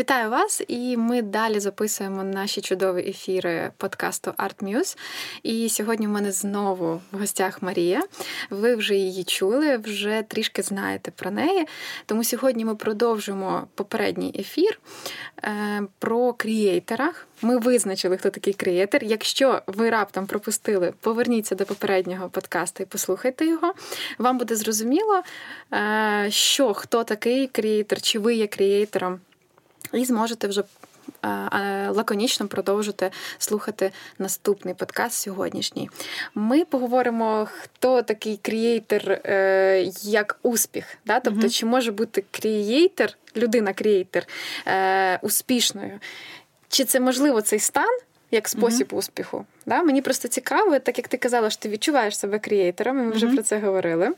Вітаю вас! І ми далі записуємо наші чудові ефіри подкасту Art Muse. І сьогодні у мене знову в гостях Марія. Ви вже її чули, вже трішки знаєте про неї. Тому сьогодні ми продовжимо попередній ефір е, про крієйтерах. Ми визначили, хто такий креатор. Якщо ви раптом пропустили, поверніться до попереднього подкасту і послухайте його. Вам буде зрозуміло, е, що хто такий creator, чи ви є creator ом і зможете вже лаконічно продовжити слухати наступний подкаст сьогоднішній. Ми поговоримо, хто такий creator е, як успіх. Да? Тобто, чи може бути creator, людина-creator е, успішною? Чи це можливо цей стан? Як спосіб mm-hmm. успіху. Да? Мені просто цікаво, так як ти казала, що ти відчуваєш себе creator ом, і ми вже mm-hmm. про це говорили.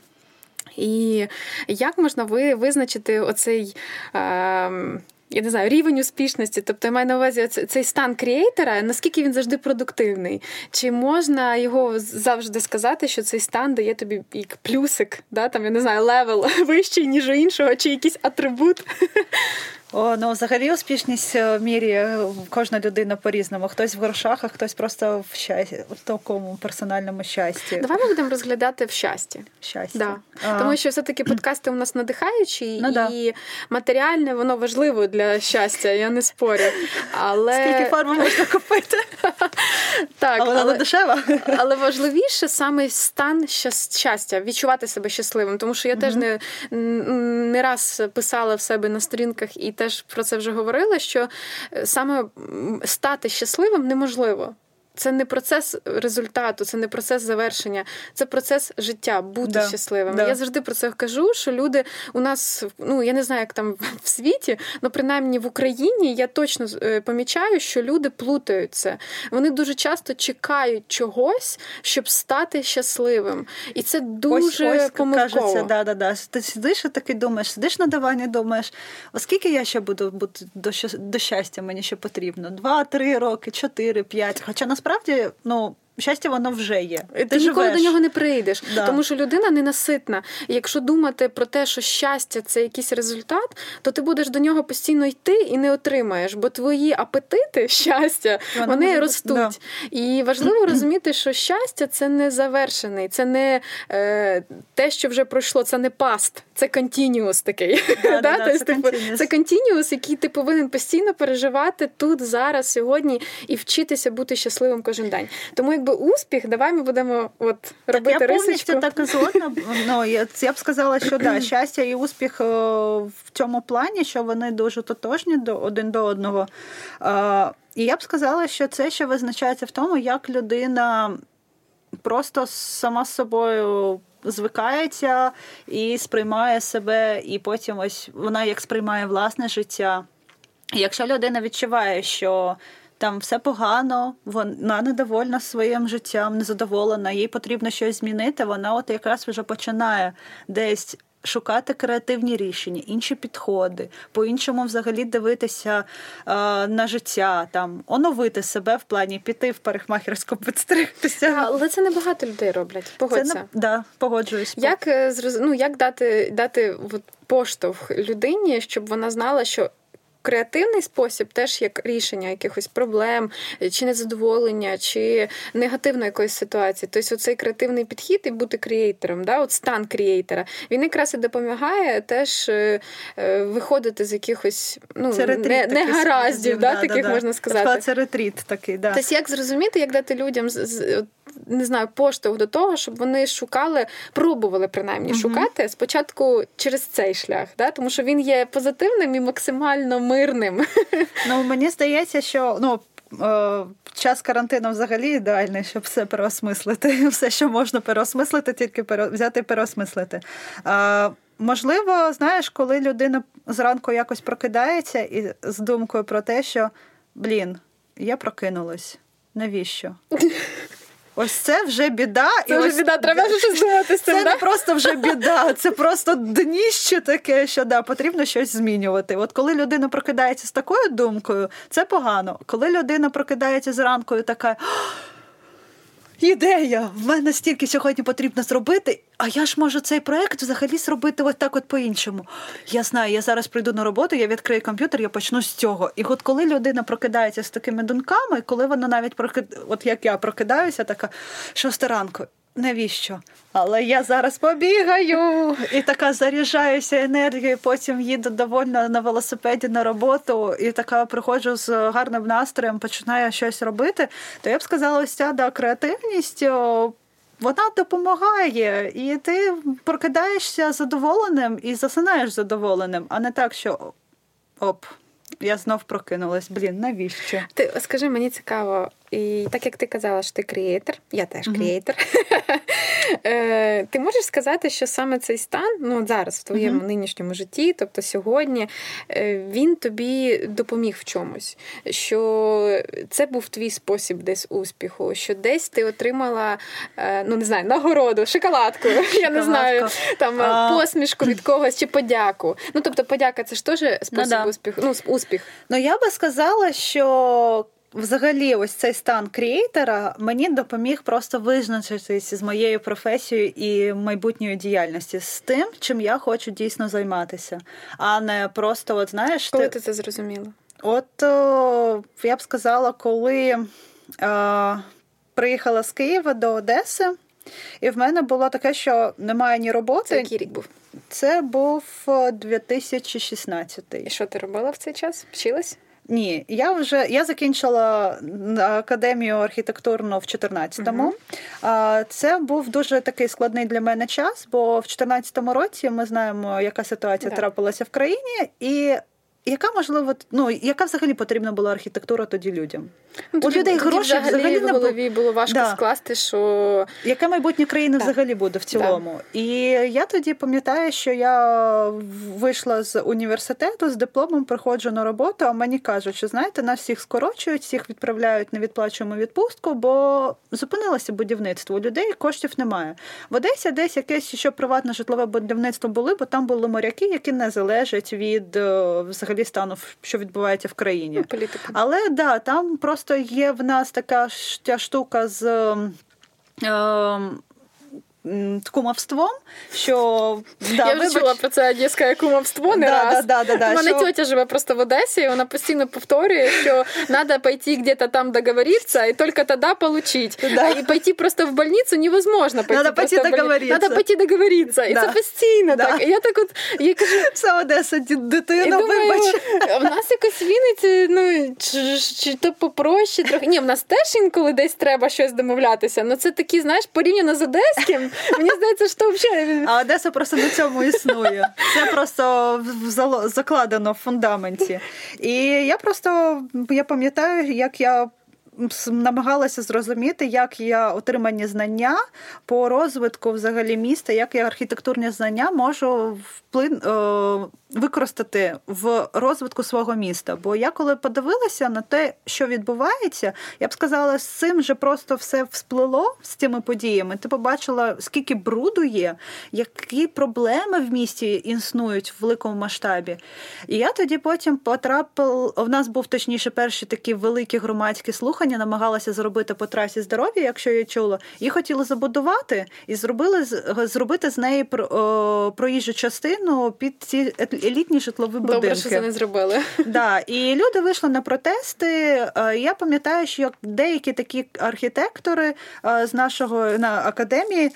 І як можна ви визначити оцей е, я не знаю, рівень успішності. Тобто я маю на увазі цей стан creator а, наскільки він завжди продуктивний. Чи можна його завжди сказати, що цей стан дає тобі як плюсик, да? там, я не знаю, level вищий, ніж у іншого, чи якийсь атрибут? О, ну взагалі успішність е, міряє кожна людина по-різному. Хтось в грошах, а хтось просто в щасті, в такому персональному щасті. Давай ми будемо розглядати в щасті. Щастя. Да. А... Тому що все-таки подкасти у нас надихаючі ну, і да. матеріальне, воно важливо для щастя, я не спорю. Але... Скільки форми можна купити? Так, але, але дешева. Але важливіше саме стан щастя, відчувати себе щасливим. Тому що я теж не не раз писала в себе на сторінках і теж про це вже говорила, що е, саме стати щасливим неможливо. Це не процес результату, це не процес завершення, це процес життя, бути да, щасливим. Да. Я завжди про це кажу, що люди у нас, ну я не знаю, як там в світі, але принаймні в Україні я точно е, помічаю, що люди плутаються. Вони дуже часто чекають чогось, щоб стати щасливим. І це дуже ось, ось, помилково. Кажеться, да, да, да. Ти сидиш і таки думаєш, сидиш на дивані, думаєш, оскільки я ще буду бути до, щастя, мені ще потрібно? Два-три роки, чотири, п'ять. Хоча нас насправді, ну. Щастя, воно вже є. Ти, ти ніколи до нього не прийдеш, да. тому що людина ненаситна. І якщо думати про те, що щастя це якийсь результат, то ти будеш до нього постійно йти і не отримаєш, бо твої апетити щастя Воно вони може... ростуть. Да. І важливо розуміти, що щастя це не завершений, це не е, те, що вже пройшло, це не паст, це контініус такий. Да, це контініус, який ти повинен постійно переживати тут, зараз, сьогодні і вчитися бути щасливим кожен день. Тому якби успіх, давай ми будемо от робити так, я повністю так згодна. Ну, я, я б сказала, що да, щастя і успіх е, в цьому плані, що вони дуже тотожні до один до одного. І я б сказала, що це ще визначається в тому, як людина просто сама з собою. Звикається і сприймає себе, і потім ось вона як сприймає власне життя. якщо людина відчуває, що там все погано, вона недовольна своїм життям, незадоволена, їй потрібно щось змінити. Вона от якраз вже починає десь. Шукати креативні рішення, інші підходи, по-іншому взагалі дивитися е, на життя, там оновити себе в плані піти в парикмахерську підстригтися. Але це не багато людей роблять. Погодься. Це не, да, погоджуюсь. Як е, ну, як дати дати от, поштовх людині, щоб вона знала, що креативний спосіб теж як рішення якихось проблем, чи незадоволення, чи негативної якоїсь ситуації. Тобто, цей креативний підхід і бути креатором, да, от стан креатора, він якраз і допомагає теж е, е, виходити з якихось ну, це не, негараздів, да, да, таких да, можна сказати. Це ретріт такий. Да. Тобто, як зрозуміти, як дати людям не знаю, поштовх до того, щоб вони шукали, пробували принаймні uh-huh. шукати спочатку через цей шлях, да? тому що він є позитивним і максимально мирним. Ну мені здається, що ну. Е, час карантину взагалі ідеальний, щоб все переосмислити. Все, що можна переосмислити, тільки взяти переосмислити. Можливо, знаєш, коли людина зранку якось прокидається і з думкою про те, що блін, я прокинулась. Навіщо? Ось це вже біда. Це і вже ось... біда, треба щось думати з цим, Це да? не просто вже біда, це просто дніще таке, що да, потрібно щось змінювати. От коли людина прокидається з такою думкою, це погано. Коли людина прокидається зранку і така. Ідея! В мене стільки сьогодні потрібно зробити, а я ж можу цей проект взагалі зробити ось так от по-іншому. Я знаю, я зараз прийду на роботу, я відкрию комп'ютер, я почну з цього. І от коли людина прокидається з такими думками, коли вона навіть прокид... от як я прокидаюся, така шоста ранку. Навіщо? Але я зараз побігаю і така заряджаюся енергією. Потім їду довольно на велосипеді на роботу, і така приходжу з гарним настроєм, починаю щось робити. То я б сказала, ось ця да, креативність. Вона допомагає, і ти прокидаєшся задоволеним і засинаєш задоволеним, а не так, що оп, я знов прокинулась. Блін, навіщо? Ти скажи, мені цікаво, і так як ти казала, що ти creator, я теж creator. Е, ти можеш сказати, що саме цей стан, ну зараз в твоєму нинішньому житті, тобто сьогодні, е, він тобі допоміг в чомусь, що це був твій спосіб десь успіху, що десь ти отримала, е, ну не знаю, нагороду, шоколадку, я не знаю, там посмішку від когось чи подяку. Ну тобто, подяка це ж теж спосіб ну, успіху. Ну, успіх. Ну я би сказала, що взагалі, ось цей стан кріейтера мені допоміг просто визначитись з моєю професією і майбутньою діяльності з тим, чим я хочу дійсно займатися, а не просто, от знаєш, коли ти, ти це зрозуміла? От о, я б сказала, коли е, приїхала з Києва до Одеси, і в мене було таке, що немає ні роботи. Це який рік був? Це був 2016. І що ти робила в цей час? Вчилась? Ні, я вже я закінчила академію архітектурну в 14-му. Uh-huh. Це був дуже такий складний для мене час, бо в 14-му році ми знаємо, яка ситуація yeah. трапилася в країні, і яка можливо, ну яка взагалі потрібна була архітектура тоді людям? Ну, У людей грошей взагалі, взагалі в голові було важко да. скласти, що яке майбутнє країни да. взагалі буде в цілому. Да. І я тоді пам'ятаю, що я вийшла з університету з дипломом, приходжу на роботу, а мені кажуть, що знаєте, нас всіх скорочують, всіх відправляють на відплачуємо відпустку, бо зупинилося будівництво. У людей коштів немає. В Одесі десь якесь ще приватне житлове будівництво були, бо там були моряки, які не залежать від е, взагалі стану, що відбувається в країні. Ну, політика. Але да, там просто є в нас така штука з. Е, кумовством, що да, я вже чула про це одеське кумовство не да, раз. Да, да, да, У мене що... тетя живе просто в Одесі, і вона постійно повторює, що треба пойти где-то там договоритися, і тільки тоді получить. Да. І пойти просто в больницю невозможно. Пойти надо пойти договоритися. Надо пойти договоритися. І це постійно так. І я так от я кажу, це Одеса, дитина, вибач. В нас якось Вінниці, ну чи, чи то попроще трохи. Ні, в нас теж інколи десь треба щось домовлятися. Ну це такі, знаєш, порівняно з Одеським. Мені здається, що взагалі... А Одеса просто на цьому існує. Це просто закладено в фундаменті. І я просто я пам'ятаю, як я намагалася зрозуміти, як я отримані знання по розвитку взагалі міста, як я архітектурні знання можу вплин е, використати в розвитку свого міста. Бо я коли подивилася на те, що відбувається, я б сказала, з цим же просто все всплило з цими подіями. Ти побачила, скільки бруду є, які проблеми в місті існують в великому масштабі. І я тоді потім потрапив. У нас був точніше перші такі великі громадські слухання, намагалася зробити по трасі здоров'я, якщо я чула, і хотіли забудувати і зробили зробити з неї проїжджу частину під ці елітні житлові будинки. Добре, що це не зробили. Да, І люди вийшли на протести. Е, я пам'ятаю, що деякі такі архітектори е, з нашого на академії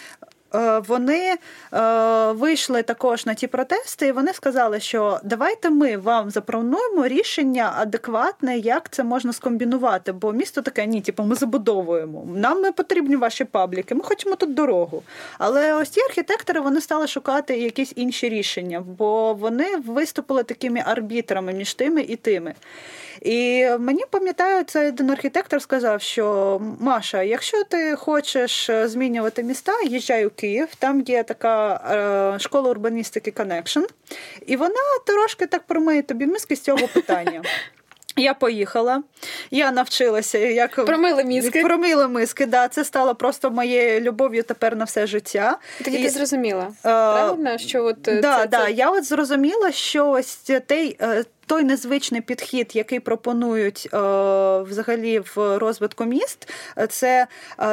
вони е, вийшли також на ті протести, і вони сказали, що давайте ми вам запропонуємо рішення адекватне, як це можна скомбінувати. Бо місто таке, ні, типу, ми забудовуємо. Нам не потрібні ваші пабліки, ми хочемо тут дорогу. Але ось ці архітектори вони стали шукати якісь інші рішення, бо вони виступили такими арбітрами між тими і тими. І мені пам'ятаю, цей один архітектор сказав, що Маша, якщо ти хочеш змінювати міста, їжджай у Київ, там є така е, школа урбаністики Connection, і вона трошки так промиє тобі мізки з цього питання. Я поїхала, я навчилася, як промили мізки. Промили мізки, да. Це стало просто моєю любов'ю тепер на все життя. Тоді і... ти зрозуміла. Правильно, що от е, да, це, да. це... Я от зрозуміла, що ось той, е, той незвичний підхід, який пропонують е, взагалі в розвитку міст, це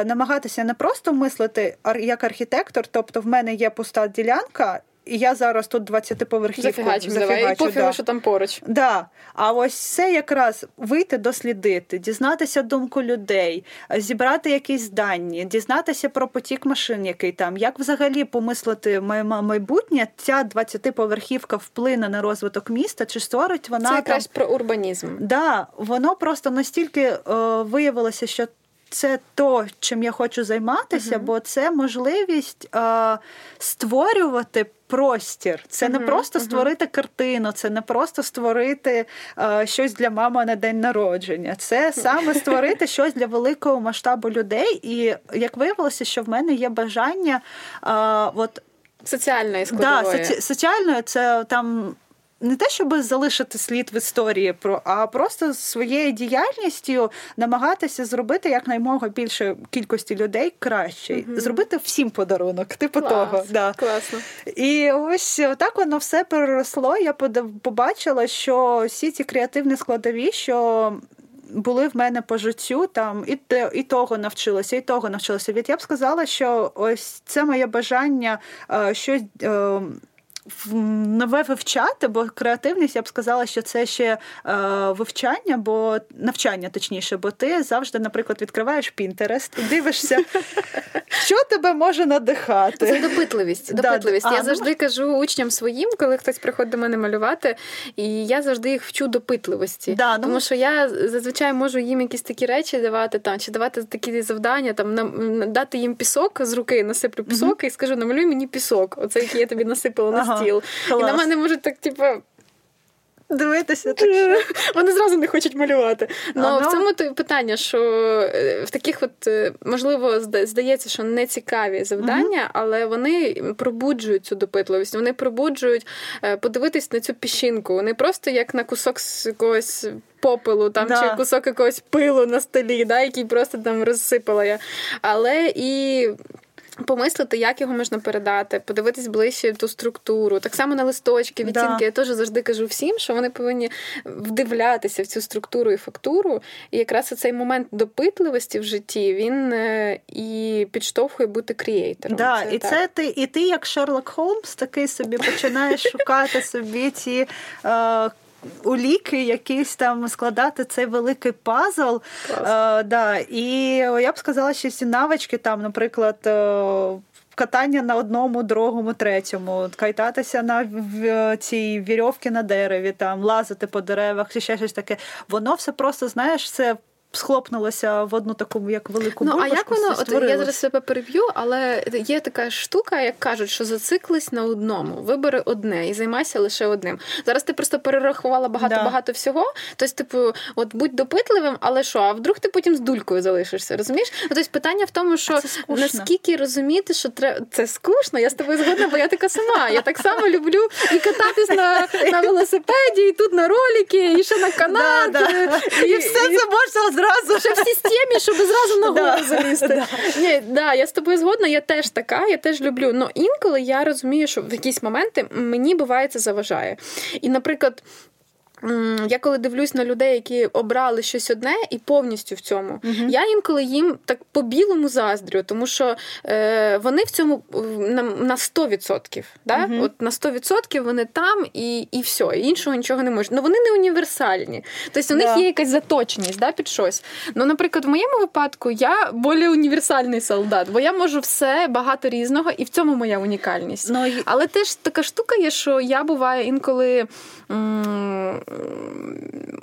намагатися не просто мислити як архітектор, тобто в мене є пуста ділянка. І я зараз тут 20-поверхівку зафігачу, зафігачу і пофігу, да. що там поруч. Да. А ось це якраз вийти дослідити, дізнатися думку людей, зібрати якісь дані, дізнатися про потік машин, який там, як взагалі помислити майбутнє, ця 20-поверхівка вплине на розвиток міста, чи створить вона це якраз там... про урбанізм. Да, воно просто настільки е, виявилося, що це то, чим я хочу займатися, uh-huh. бо це можливість е, створювати простір. Це uh-huh. не просто створити uh-huh. картину, це не просто створити е, щось для мами на день народження. Це саме створити щось для великого масштабу людей. І як виявилося, що в мене є бажання. Е, от, Соціальної складової. Да, соці... соціальної це там не те, щоб залишити слід в історії, а просто своєю діяльністю намагатися зробити якнаймога більше кількості людей краще, mm зробити всім подарунок, типу Клас, того. Да. Класно. І ось так воно все переросло. Я побачила, що всі ці креативні складові, що. Були в мене по життю там і те, і того навчилася, і того навчилася. Від я б сказала, що ось це моє бажання е, щось. Е, нове вивчати, бо креативність я б сказала, що це ще е, вивчання, бо навчання точніше, бо ти завжди, наприклад, відкриваєш Пінтерест і дивишся, що тебе може надихати. Це допитливість. допитливість. Да. Я а, завжди ну... кажу учням своїм, коли хтось приходить до мене малювати, і я завжди їх вчу допитливості. Да, ну... Тому що я зазвичай можу їм якісь такі речі давати, там, чи давати такі завдання, там дати їм пісок з руки, насиплю пісок mm-hmm. і скажу, намалюй мені пісок. Оце який я тобі насипала на стіл. Клас. І на мене можуть так, типу. Дивитися так що... Вони зразу не хочуть малювати. Ну в цьому то питання, що е, в таких, от е, можливо, здається, що не цікаві завдання, uh але вони пробуджують цю допитливість. Вони пробуджують е, подивитись на цю піщинку. Вони просто як на кусок якогось попелу, там да. чи кусок якогось пилу на столі, да, який просто там розсипала я. Але і Помислити, як його можна передати, подивитись ближче ту структуру. Так само на листочки, відцінки. Да. Я теж завжди кажу всім, що вони повинні вдивлятися в цю структуру і фактуру. І якраз цей момент допитливості в житті він е, і підштовхує бути крієйтором. Да, це І так. це ти, і ти, як Шерлок Холмс, такий собі починаєш шукати собі ці. Е, уліки, якісь там складати цей великий пазл. Е, да. І я б сказала, що ці навички там, наприклад. Е, катання на одному, другому, третьому, кайтатися на цій вірьовці на дереві, там лазити по деревах, чи ще щось таке. Воно все просто, знаєш, це схлопнулося в одну таку як велику Ну, а як воно, от я зараз себе переб'ю, але є така штука, як кажуть, що зациклись на одному, вибери одне і займайся лише одним. Зараз ти просто перерахувала багато-багато да. всього. Тобто, типу, от будь допитливим, але що, а вдруг ти потім з дулькою залишишся, розумієш? Тобто питання в тому, що наскільки розуміти, що треба це скучно, я з тобою згодна, бо я така сама. Я так само люблю і кататись на на велосипеді, і тут на роліки, і ще на канат. Да, да. І, і все це можна зразу. Ще в системі, щоб зразу на голову залізти. Ні, да, Я з тобою згодна, я теж така, я теж люблю. Но інколи я розумію, що в якісь моменти мені буває це заважає. І, наприклад, я коли дивлюсь на людей, які обрали щось одне і повністю в цьому, uh-huh. я інколи їм так по-білому заздрю, тому що е, вони в цьому на на 100%. Да? Uh-huh. От На 100% вони там і і все, і іншого нічого не можуть. Ну вони не універсальні. Тобто у них yeah. є якась заточеність да, під щось. Ну, наприклад, в моєму випадку я більш універсальний солдат, бо я можу все багато різного, і в цьому моя унікальність. No, ну, Але теж така штука є, що я буває інколи. М-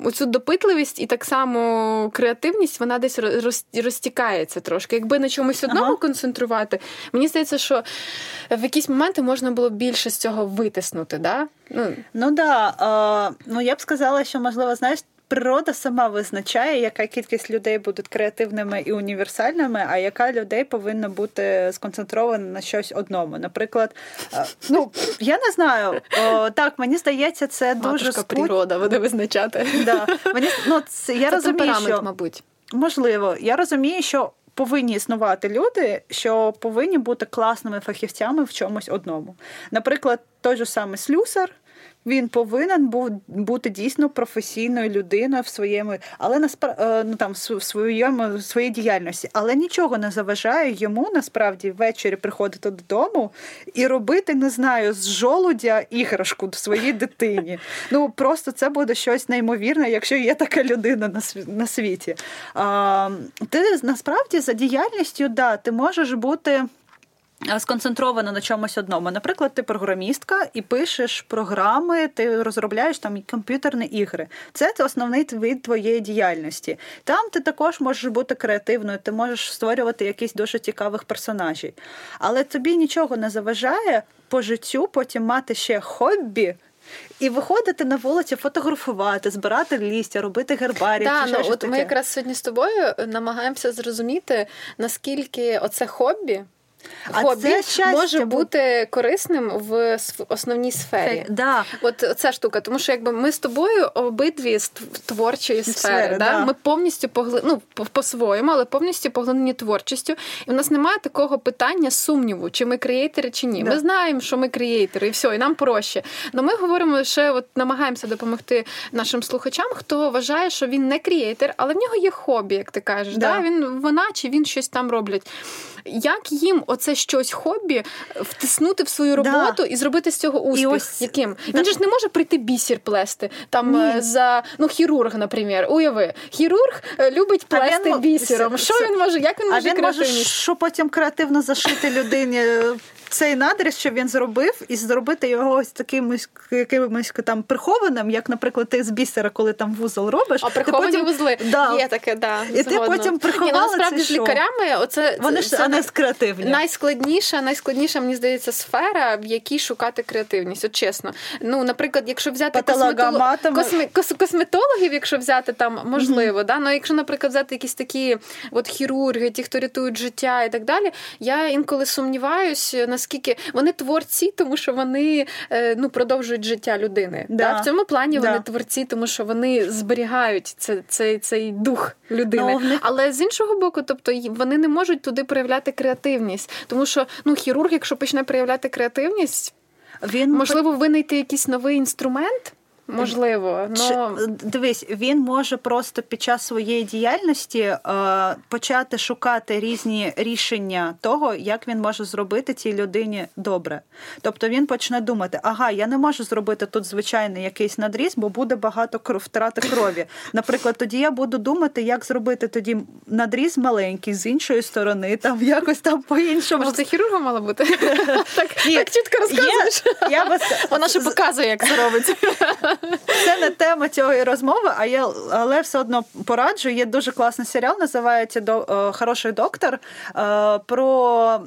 оцю допитливість і так само креативність, вона десь розтікається трошки. Якби на чомусь одному ага. концентрувати, мені здається, що в якісь моменти можна було більше з цього витиснути. Да? Ну ну да. Е, ну я б сказала, що можливо, знаєш. Природа сама визначає, яка кількість людей будуть креативними і універсальними, а яка людей повинна бути сконцентрована на щось одному. Наприклад, е, ну я не знаю, о, так мені здається, це дуже скут... природа буде визначати. Да. Мені ну, це, я це розумію, що мабуть. Можливо, я розумію, що повинні існувати люди, що повинні бути класними фахівцями в чомусь одному. Наприклад, той же самий слюсар. Він повинен був бути дійсно професійною людиною в своєму, але наспра... Е, ну, там, в своєму своїй діяльності. Але нічого не заважає йому насправді ввечері приходити додому і робити, не знаю, з жолудя іграшку своїй дитині. Ну просто це буде щось неймовірне, якщо є така людина на на світі. А, Ти насправді за діяльністю, да, ти можеш бути. Е, сконцентрована на чомусь одному. Наприклад, ти програмістка і пишеш програми, ти розробляєш там комп'ютерні ігри. Це основний вид твоєї діяльності. Там ти також можеш бути креативною, ти можеш створювати якісь дуже цікавих персонажів. Але тобі нічого не заважає по життю потім мати ще хобі. І виходити на вулицю, фотографувати, збирати лістя, робити гербарі. Да, ну, от таке. Ми якраз сьогодні з тобою намагаємося зрозуміти, наскільки оце хобі а Хобі це може бути корисним в основній сфері. Да. От ця штука, тому що якби ми з тобою обидві з творчої сфери, сфери да? Да. ми повністю погли... ну, по-своєму, але повністю поглинені творчістю. І в нас немає такого питання сумніву, чи ми креатори, чи ні. Да. Ми знаємо, що ми креатори, і все, і нам проще. Но ми говоримо лише, от намагаємося допомогти нашим слухачам, хто вважає, що він не креатор, але в нього є хобі, як ти кажеш. Да. Він вона чи він щось там роблять. Як їм оце щось хобі втиснути в свою роботу да. і зробити з цього успіх? І ось... Яким? Да. Він же ж не може прийти бісір плести там Ні. Е, за ну хірург, наприклад. Уяви, хірург е, любить плести він... бісером. Що він може? Як він може а він може, що потім креативно зашити людині цей надріз, що він зробив, і зробити його ось таким якимось там прихованим, як, наприклад, ти з бісера, коли там вузол робиш. А приховані потім... вузли да. є таке, да. І згодно. ти потім приховала Ні, ну, насправді це з лікарями, оце вони ж це не креативні. Найскладніша, найскладніша, мені здається, сфера, в якій шукати креативність. От чесно. Ну, наприклад, якщо взяти косметолог... Косме... косметологів, якщо взяти там, можливо, mm-hmm. да? ну якщо, наприклад, взяти якісь такі от хірурги, ті, хто рятують життя і так далі, я інколи сумніваюсь, наскільки вони творці, тому що вони е, ну продовжують життя людини. Да. Так? В цьому плані да. вони творці, тому що вони зберігають це, цей цей дух людини. No, Але з іншого боку, тобто вони не можуть туди проявляти креативність, тому що ну хірург, якщо почне проявляти креативність, він можливо винайти якийсь новий інструмент. Можливо, но... дивись, він може просто під час своєї діяльності е, почати шукати різні рішення того, як він може зробити цій людині добре. Тобто він почне думати: ага, я не можу зробити тут звичайний якийсь надріз, бо буде багато кров, втрати крові. Наприклад, тоді я буду думати, як зробити тоді надріз маленький з іншої сторони, там якось там по-іншому. Може, це хірурга мала бути? Так чітко розказуєш. Вона ще показує, як це робиться. Це не тема цієї розмови, а я, але все одно пораджу. Є дуже класний серіал, називається До Хороший доктор. Е, про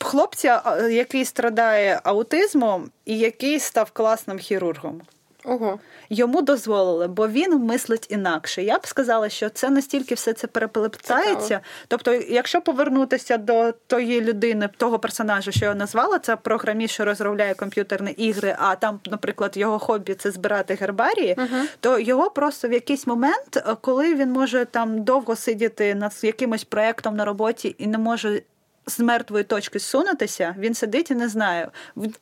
хлопця, е, який страдає аутизмом і який став класним хірургом. Ого. Йому дозволили, бо він мислить інакше. Я б сказала, що це настільки все це переплетається. Тобто, якщо повернутися до тої людини, того персонажа, що я назвала, це програміст, що розробляє комп'ютерні ігри, а там, наприклад, його хобі це збирати гербарії, uh-huh. то його просто в якийсь момент, коли він може там довго сидіти над якимось проєктом на роботі і не може. З мертвої точки зсунутися, він сидить і не знає.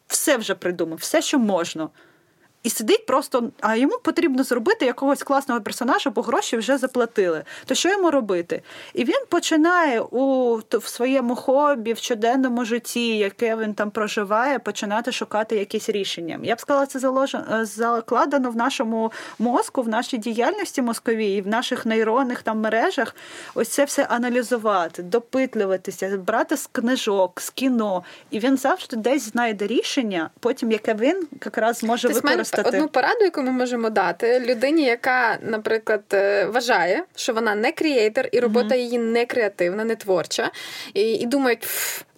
Все вже придумав, все, що можна і сидить просто, а йому потрібно зробити якогось класного персонажа, бо гроші вже заплатили. То що йому робити? І він починає у в своєму хобі, в щоденному житті, яке він там проживає, починати шукати якісь рішення. Я б сказала, це е, закладено в нашому мозку, в нашій діяльності мозковій, в наших нейронних там мережах. Ось це все аналізувати, допитлюватися, брати з книжок, з кіно. І він завжди десь знайде рішення, потім яке він якраз може використати використати. Одну пораду, яку ми можемо дати людині, яка, наприклад, е, вважає, що вона не креатор і робота mm-hmm. її не креативна, не творча, і, і думають.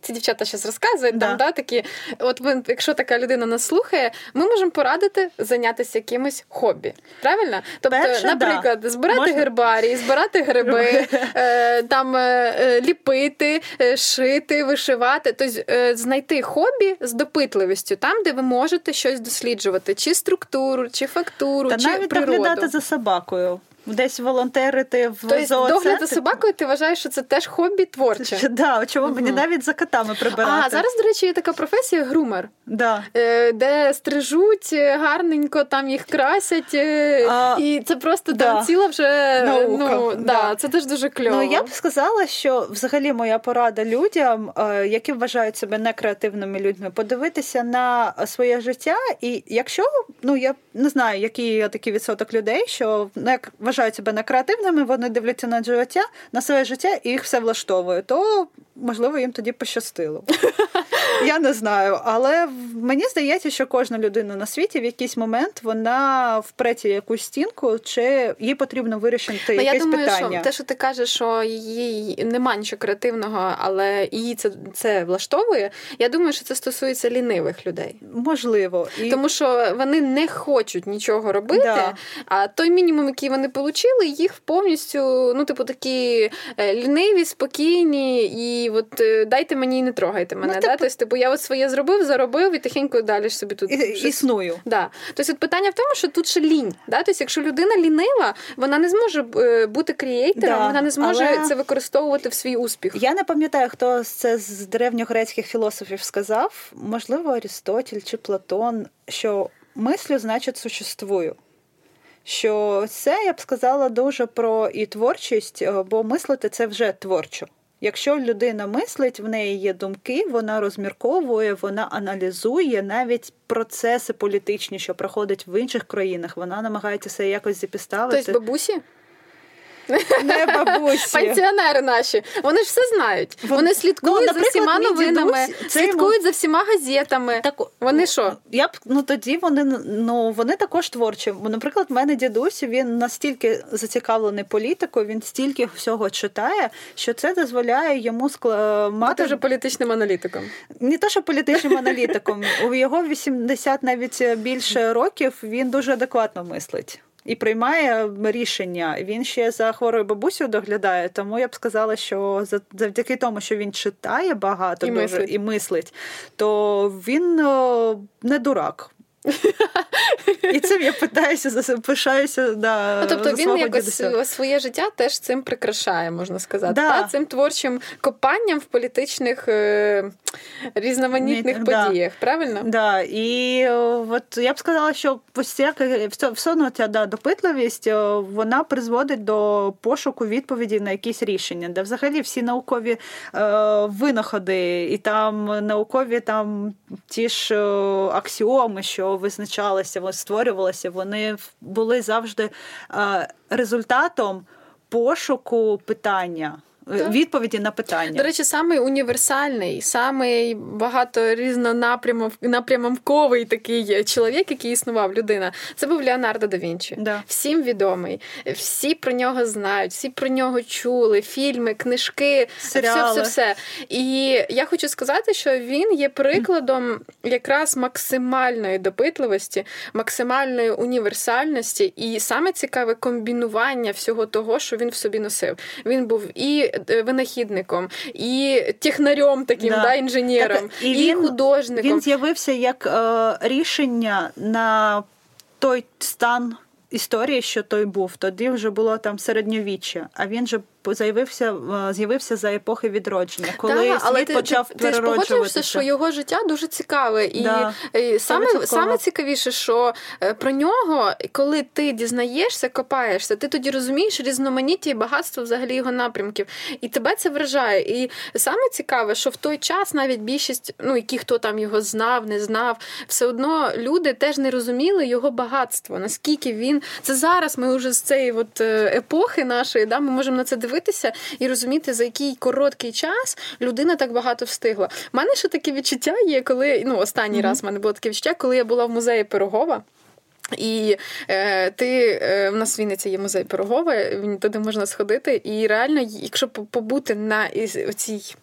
Ці дівчата щось розказують, да. там да, такі. От якщо така людина нас слухає, ми можемо порадити зайнятися якимось хобі. Правильно? Тобто, Перше, наприклад, да. збирати Можна... гербарії, збирати гриби, е, там е, е, ліпити, е, шити, вишивати, тобто е, знайти хобі з допитливістю, там, де ви можете щось досліджувати, чи структуру, чи фактуру, Та чи навіть природу. доглядати за собакою. Десь волонтерити в Тобто зооцентр. догляд за собакою, ти вважаєш, що це теж хобі творче? Да, чому мені угу. навіть за котами прибирати. А зараз, до речі, є така професія грумер, да. Е, де стрижуть е, гарненько, там їх красять, е, а, і це просто да. там ціла вже Наука. ну да, да, це теж дуже кльово. Ну я б сказала, що взагалі моя порада людям, які вважають себе некреативними людьми, подивитися на своє життя. І якщо ну я не знаю, який такий відсоток людей, що не вважають себе некреативними, вони дивляться на життя, на своє життя і їх все влаштовує, то можливо їм тоді пощастило. Я не знаю, але мені здається, що кожна людина на світі в якийсь момент вона впреться якусь стінку, чи їй потрібно вирішити ну, якесь я думаю, питання. Що те, що ти кажеш, що їй нема нічого креативного, але її це це влаштовує. Я думаю, що це стосується лінивих людей. Можливо, і... тому що вони не хочуть нічого робити. Да. А той мінімум, який вони отримали, їх повністю, ну, типу, такі е, ліниві, спокійні, і от е, дайте мені і не трогайте мене. Ну, да? Тобто, типу, я от своє зробив, заробив і тихенько далі ж собі тут і, існую. Да. Тобто от питання в тому, що тут ще лінь. Да? Тобто, якщо людина лінива, вона не зможе е, бути крієйтером, да, вона не зможе але... це використовувати в свій успіх. Я не пам'ятаю, хто це з древньогрецьких філософів сказав, можливо, Арістотель чи Платон, що мислю, значить, существую. Що це я б сказала дуже про і творчість, е, бо мислити це вже творчо. Якщо людина мислить, в неї є думки, вона розмірковує, вона аналізує навіть процеси політичні, що проходять в інших країнах. Вона намагається це якось запіставити. Тобто бабусі? Не бабусі. Пенсіонери наші. Вони ж все знають. Вони слідкують ну, за всіма новинами, дідусь, слідкують за всіма газетами. Так, Вони що? Я б ну тоді вони ну вони також творчі. Наприклад, в мене дідусь він настільки зацікавлений політикою, він стільки всього читає, що це дозволяє йому скла... мати Бути вже політичним аналітиком. Не то, що політичним аналітиком. У його 80 навіть більше років він дуже адекватно мислить і приймає рішення. Він ще за хворою бабусею доглядає. Тому я б сказала, що завдяки тому, що він читає багато і дуже мислить. і мислить, то він не дурак. І цим я питаюся, пишаюся да, ну, Тобто за він якось дідуся. своє життя теж цим прикрашає, можна сказати. Да. Та? Цим творчим копанням в політичних е, різноманітних Мі... подіях, да. правильно? Да. І от я б сказала, що все одно ця да, допитливість вона призводить до пошуку відповіді на якісь рішення, де взагалі всі наукові е, винаходи, і там наукові там ті ж аксіоми, що визначалися, створювалися, вони були завжди результатом пошуку питання. Так. Відповіді на питання. До речі, самий універсальний, самий багато різнонапрямковий такий чоловік, який існував людина. Це був Леонардо да Вінчі. Да. Всім відомий. Всі про нього знають, всі про нього чули, фільми, книжки, Серіали. все, все, все. І я хочу сказати, що він є прикладом якраз максимальної допитливості, максимальної універсальності, і саме цікаве комбінування всього того, що він в собі носив. Він був і Е, винахідником, і технарем таким, да. да інженером, так, і, і він, художником. Він з'явився як е, рішення на той стан історії, що той був. Тоді вже було там середньовіччя, а він же з'явився е, з'явився за епохи відродження, коли да, але світ ти, почав ти. Ти ж що його життя дуже цікаве, і, да, і саме саме цікавіше, що е, про нього, коли ти дізнаєшся, копаєшся, ти тоді розумієш різноманіття і багатство взагалі його напрямків, і тебе це вражає. І саме цікаве, що в той час навіть більшість, ну які хто там його знав, не знав, все одно люди теж не розуміли його багатство. Наскільки він це зараз? Ми вже з цієї от е, епохи нашої, да, ми можемо на це дивитися дивитися і розуміти, за який короткий час людина так багато встигла. У мене ще таке відчуття є, коли ну останній mm-hmm. раз в мене було таке відчуття, коли я була в музеї Пирогова. І е, ти е, в нас в Вінниці є музей Пирогова, він туди можна сходити. І реально, якщо побути на цій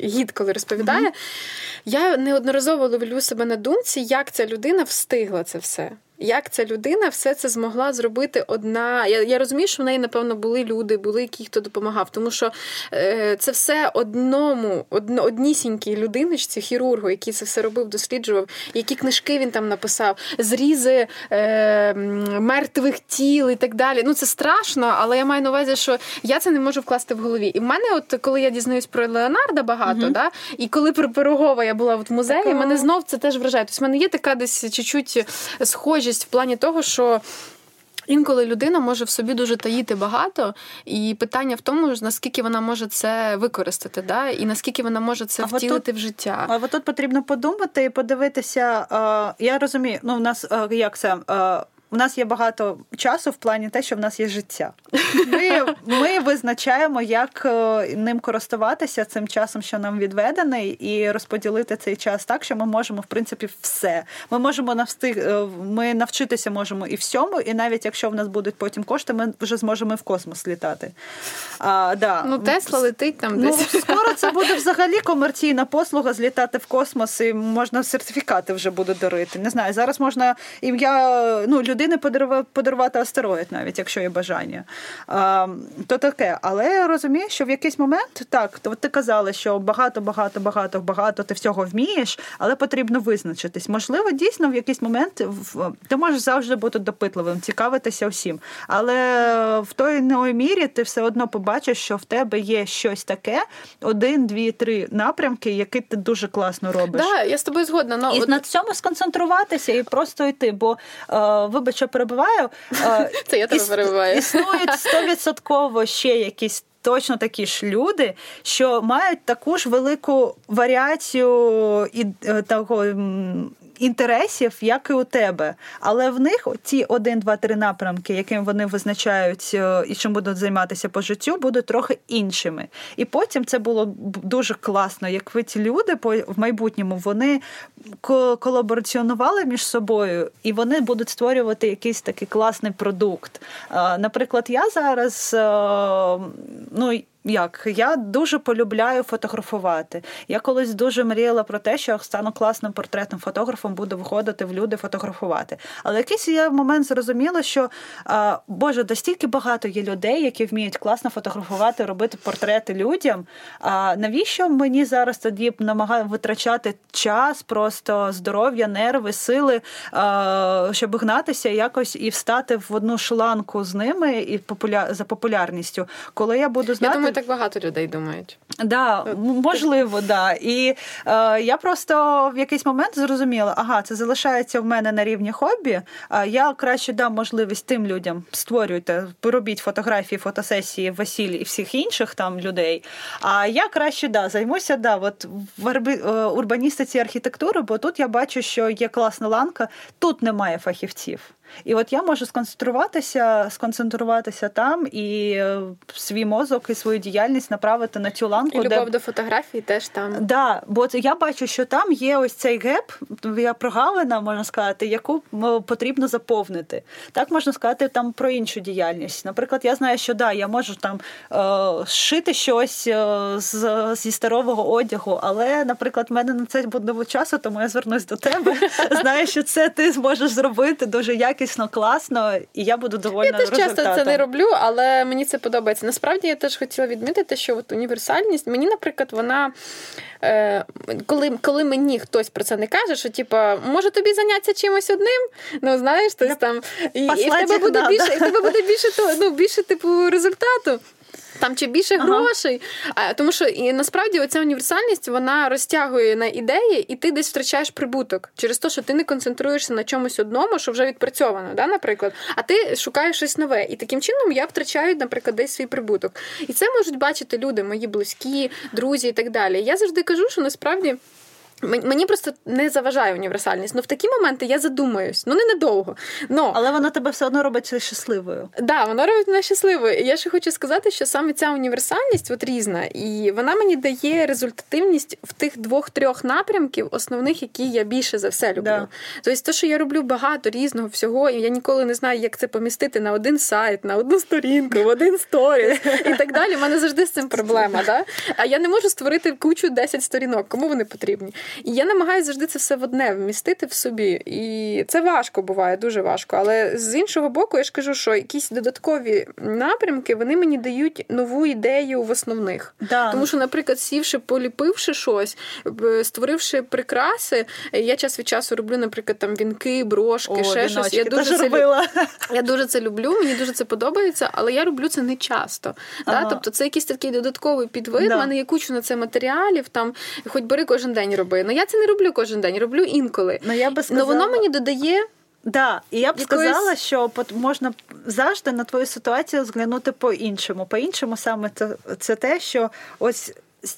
гід, коли розповідає, mm-hmm. я неодноразово ловлю себе на думці, як ця людина встигла це все. Як ця людина все це змогла зробити одна? Я я розумію, що в неї, напевно, були люди, були які хто допомагав, тому що е, це все одному, одно, однісінькій людиночці, хірургу, який це все робив, досліджував, які книжки він там написав, зрізи е, мертвих тіл і так далі. Ну це страшно, але я маю на увазі, що я це не можу вкласти в голові. І в мене, от коли я дізнаюсь про Леонарда багато, mm да, і коли про Пирогова я була в музеї, так, мене знов це теж вражає. Тобто в мене є така десь чуть-чуть схожі схожість в плані того, що. Інколи людина може в собі дуже таїти багато, і питання в тому, наскільки вона може це використати, да? і наскільки вона може це а втілити тут, в життя. А от тут потрібно подумати і подивитися. Я розумію, ну в нас як це. У нас є багато часу в плані те, що в нас є життя. Ми ми визначаємо, як е, ним користуватися цим часом, що нам відведений, і розподілити цей час так, що ми можемо в принципі все. Ми можемо навстиг, е, ми навчитися можемо і всьому, і навіть якщо в нас будуть потім кошти, ми вже зможемо в космос літати. А, да. Ну, Тесла летить там ну, скоро це буде взагалі комерційна послуга злітати в космос, і можна сертифікати вже буде дарити. Не знаю, зараз можна ім'я ну, людини подарувати астероїд, навіть якщо є бажання. А, То таке. Але я розумію, що в якийсь момент так, то ти казала, що багато, багато, багато, багато ти всього вмієш, але потрібно визначитись. Можливо, дійсно в якийсь момент ти можеш завжди бути допитливим, цікавитися всім. Але в той мірі ти все одно побачиш, що в тебе є щось таке: один, дві, три напрямки, які ти дуже класно робиш. Да, я з тобою згодна. Но... І на цьому сконцентруватися і просто йти. Бо, е, вибач, що перебуваю, е, це я тебе перебуваю. Існують стовідсотково ще якісь. Точно такі ж люди, що мають таку ж велику варіацію і е, того інтересів, як і у тебе. Але в них ці один, два, три напрямки, яким вони визначають е, і чим будуть займатися по життю, будуть трохи іншими. І потім це було дуже класно, як ви ці люди в майбутньому вони колабораціонували між собою, і вони будуть створювати якийсь такий класний продукт. Наприклад, я зараз е, ну як я дуже полюбляю фотографувати. Я колись дуже мріяла про те, що я стану класним портретним фотографом, буду виходити в люди фотографувати. Але якийсь я момент зрозуміла, що Боже, достільки багато є людей, які вміють класно фотографувати, робити портрети людям. А навіщо мені зараз тоді намагаю витрачати час, просто здоров'я, нерви, сили, щоб гнатися якось і встати в одну шланку з ними і популя... за популярністю, коли я буду знати. Я думаю, так багато людей думають. Да, можливо, да. І е, я просто в якийсь момент зрозуміла, ага, це залишається в мене на рівні хобі. А я краще дам можливість тим людям створюйте, робіть фотографії, фотосесії, весіль і всіх інших там людей. А я краще да, займуся да, от в е, урбаністиці архітектури, бо тут я бачу, що є класна ланка, тут немає фахівців. І от я можу сконцентруватися, сконцентруватися там і е, свій мозок і свою діяльність направити на цю ланку. І любов де... до фотографії теж там. Да, бо я бачу, що там є ось цей геп, я прогалина, можна сказати, яку потрібно заповнити. Так можна сказати там про іншу діяльність. Наприклад, я знаю, що да, я можу там е, шити щось е, з, зі старого одягу, але, наприклад, в мене на це буде часу, тому я звернусь до тебе. Знаю, що це ти зможеш зробити дуже якісно якісно, класно, і я буду довольна Я теж часто це не роблю, але мені це подобається. Насправді я теж хотіла відмітити, що от універсальність мені, наприклад, вона. Е, коли коли мені хтось про це не каже, що типа, може тобі зайнятися чимось одним, ну знаєш, тось там і, і в тебе буде більше, і в тебе буде більше то, ну, більше типу результату. Там чи більше ага. грошей. А, Тому що і насправді оця універсальність вона розтягує на ідеї, і ти десь втрачаєш прибуток через те, що ти не концентруєшся на чомусь одному, що вже відпрацьовано, да, наприклад. А ти шукаєш щось нове. І таким чином я втрачаю, наприклад, десь свій прибуток. І це можуть бачити люди, мої близькі, друзі і так далі. Я завжди кажу, що насправді. Мені просто не заважає універсальність. Ну в такі моменти я задумаюсь. Ну не недовго. Но... Але вона тебе все одно робить щасливою. Так, да, вона робить мене щасливою. І я ще хочу сказати, що саме ця універсальність от різна, і вона мені дає результативність в тих двох-трьох напрямків, основних, які я більше за все люблю. Да. Тобто, те, що я роблю багато різного всього, і я ніколи не знаю, як це помістити на один сайт, на одну сторінку, в один сторіс і так далі. У мене завжди з цим проблема. Да? А я не можу створити кучу 10 сторінок. Кому вони потрібні? І я намагаюся завжди це все в одне вмістити в собі. І це важко буває, дуже важко. Але з іншого боку, я ж кажу, що якісь додаткові напрямки вони мені дають нову ідею в основних. Да. Тому що, наприклад, сівши, поліпивши щось, створивши прикраси, я час від часу роблю, наприклад, там вінки, брошки, О, ще щось. Я дуже це робила. Я дуже це люблю, мені дуже це подобається, але я роблю це не часто. Ага. Да? Тобто це якийсь такий додатковий підвид. У мене є кучу на це матеріалів, там хоч бери кожен день роби. Ну я це не роблю кожен день, роблю інколи. Ну я би сказала... Но воно мені додає. Да, і я б Якоїсь... сказала, що можна завжди на твою ситуацію зглянути по-іншому. По-іншому саме це, це те, що ось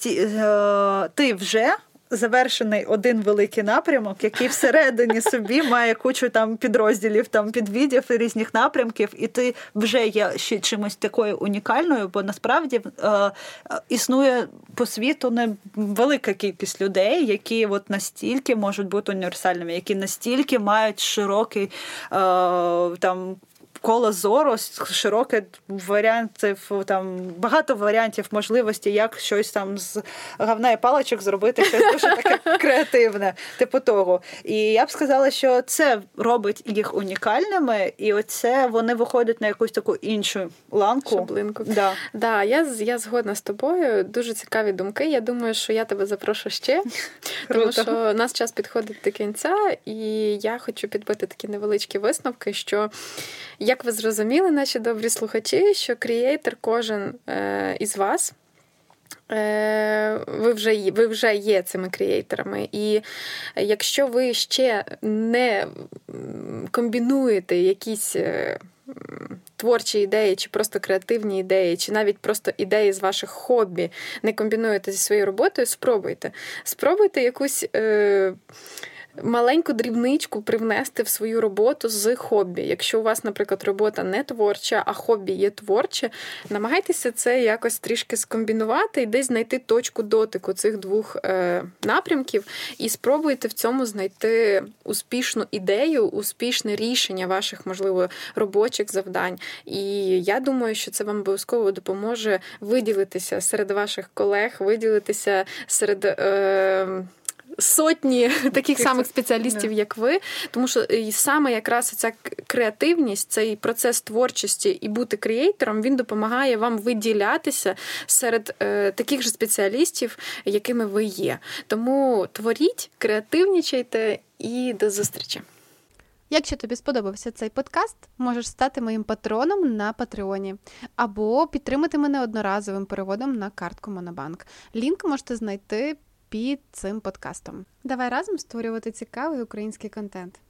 е, ти вже завершений один великий напрямок, який всередині собі має кучу там підрозділів, там підвідів різних напрямків, і ти вже є ще чимось такою унікальною, бо насправді е, е, існує по світу не велика кількість людей, які от настільки можуть бути універсальними, які настільки мають широкий е, там коло зору широке варіантів, там багато варіантів можливості, як щось там з говна і паличок зробити, щось дуже таке креативне, типу того. І я б сказала, що це робить їх унікальними, і оце вони виходять на якусь таку іншу ланку. Шаблинку. Да. Да, я я згодна з тобою. Дуже цікаві думки. Я думаю, що я тебе запрошу ще, тому що наш час підходить до кінця, і я хочу підбити такі невеличкі висновки, що як ви зрозуміли, наші добрі слухачі, що крієйтер кожен е, із вас. Е, ви вже ви вже є цими креаторами. І якщо ви ще не комбінуєте якісь е, творчі ідеї, чи просто креативні ідеї, чи навіть просто ідеї з ваших хобі, не комбінуєте зі своєю роботою, спробуйте. Спробуйте якусь. Е, маленьку дрібничку привнести в свою роботу з хобі. Якщо у вас, наприклад, робота не творча, а хобі є творче, намагайтеся це якось трішки скомбінувати і десь знайти точку дотику цих двох е, напрямків, і спробуйте в цьому знайти успішну ідею, успішне рішення ваших, можливо, робочих завдань. І я думаю, що це вам обов'язково допоможе виділитися серед ваших колег, виділитися серед. Е, сотні таких самих спеціалістів, як ви. Тому що і саме якраз ця креативність, цей процес творчості і бути креатором, він допомагає вам виділятися серед е, таких же спеціалістів, якими ви є. Тому творіть, креативнічайте і до зустрічі. Якщо тобі сподобався цей подкаст, можеш стати моїм патроном на Патреоні або підтримати мене одноразовим переводом на картку Монобанк. Лінк можете знайти під цим подкастом. Давай разом створювати цікавий український контент.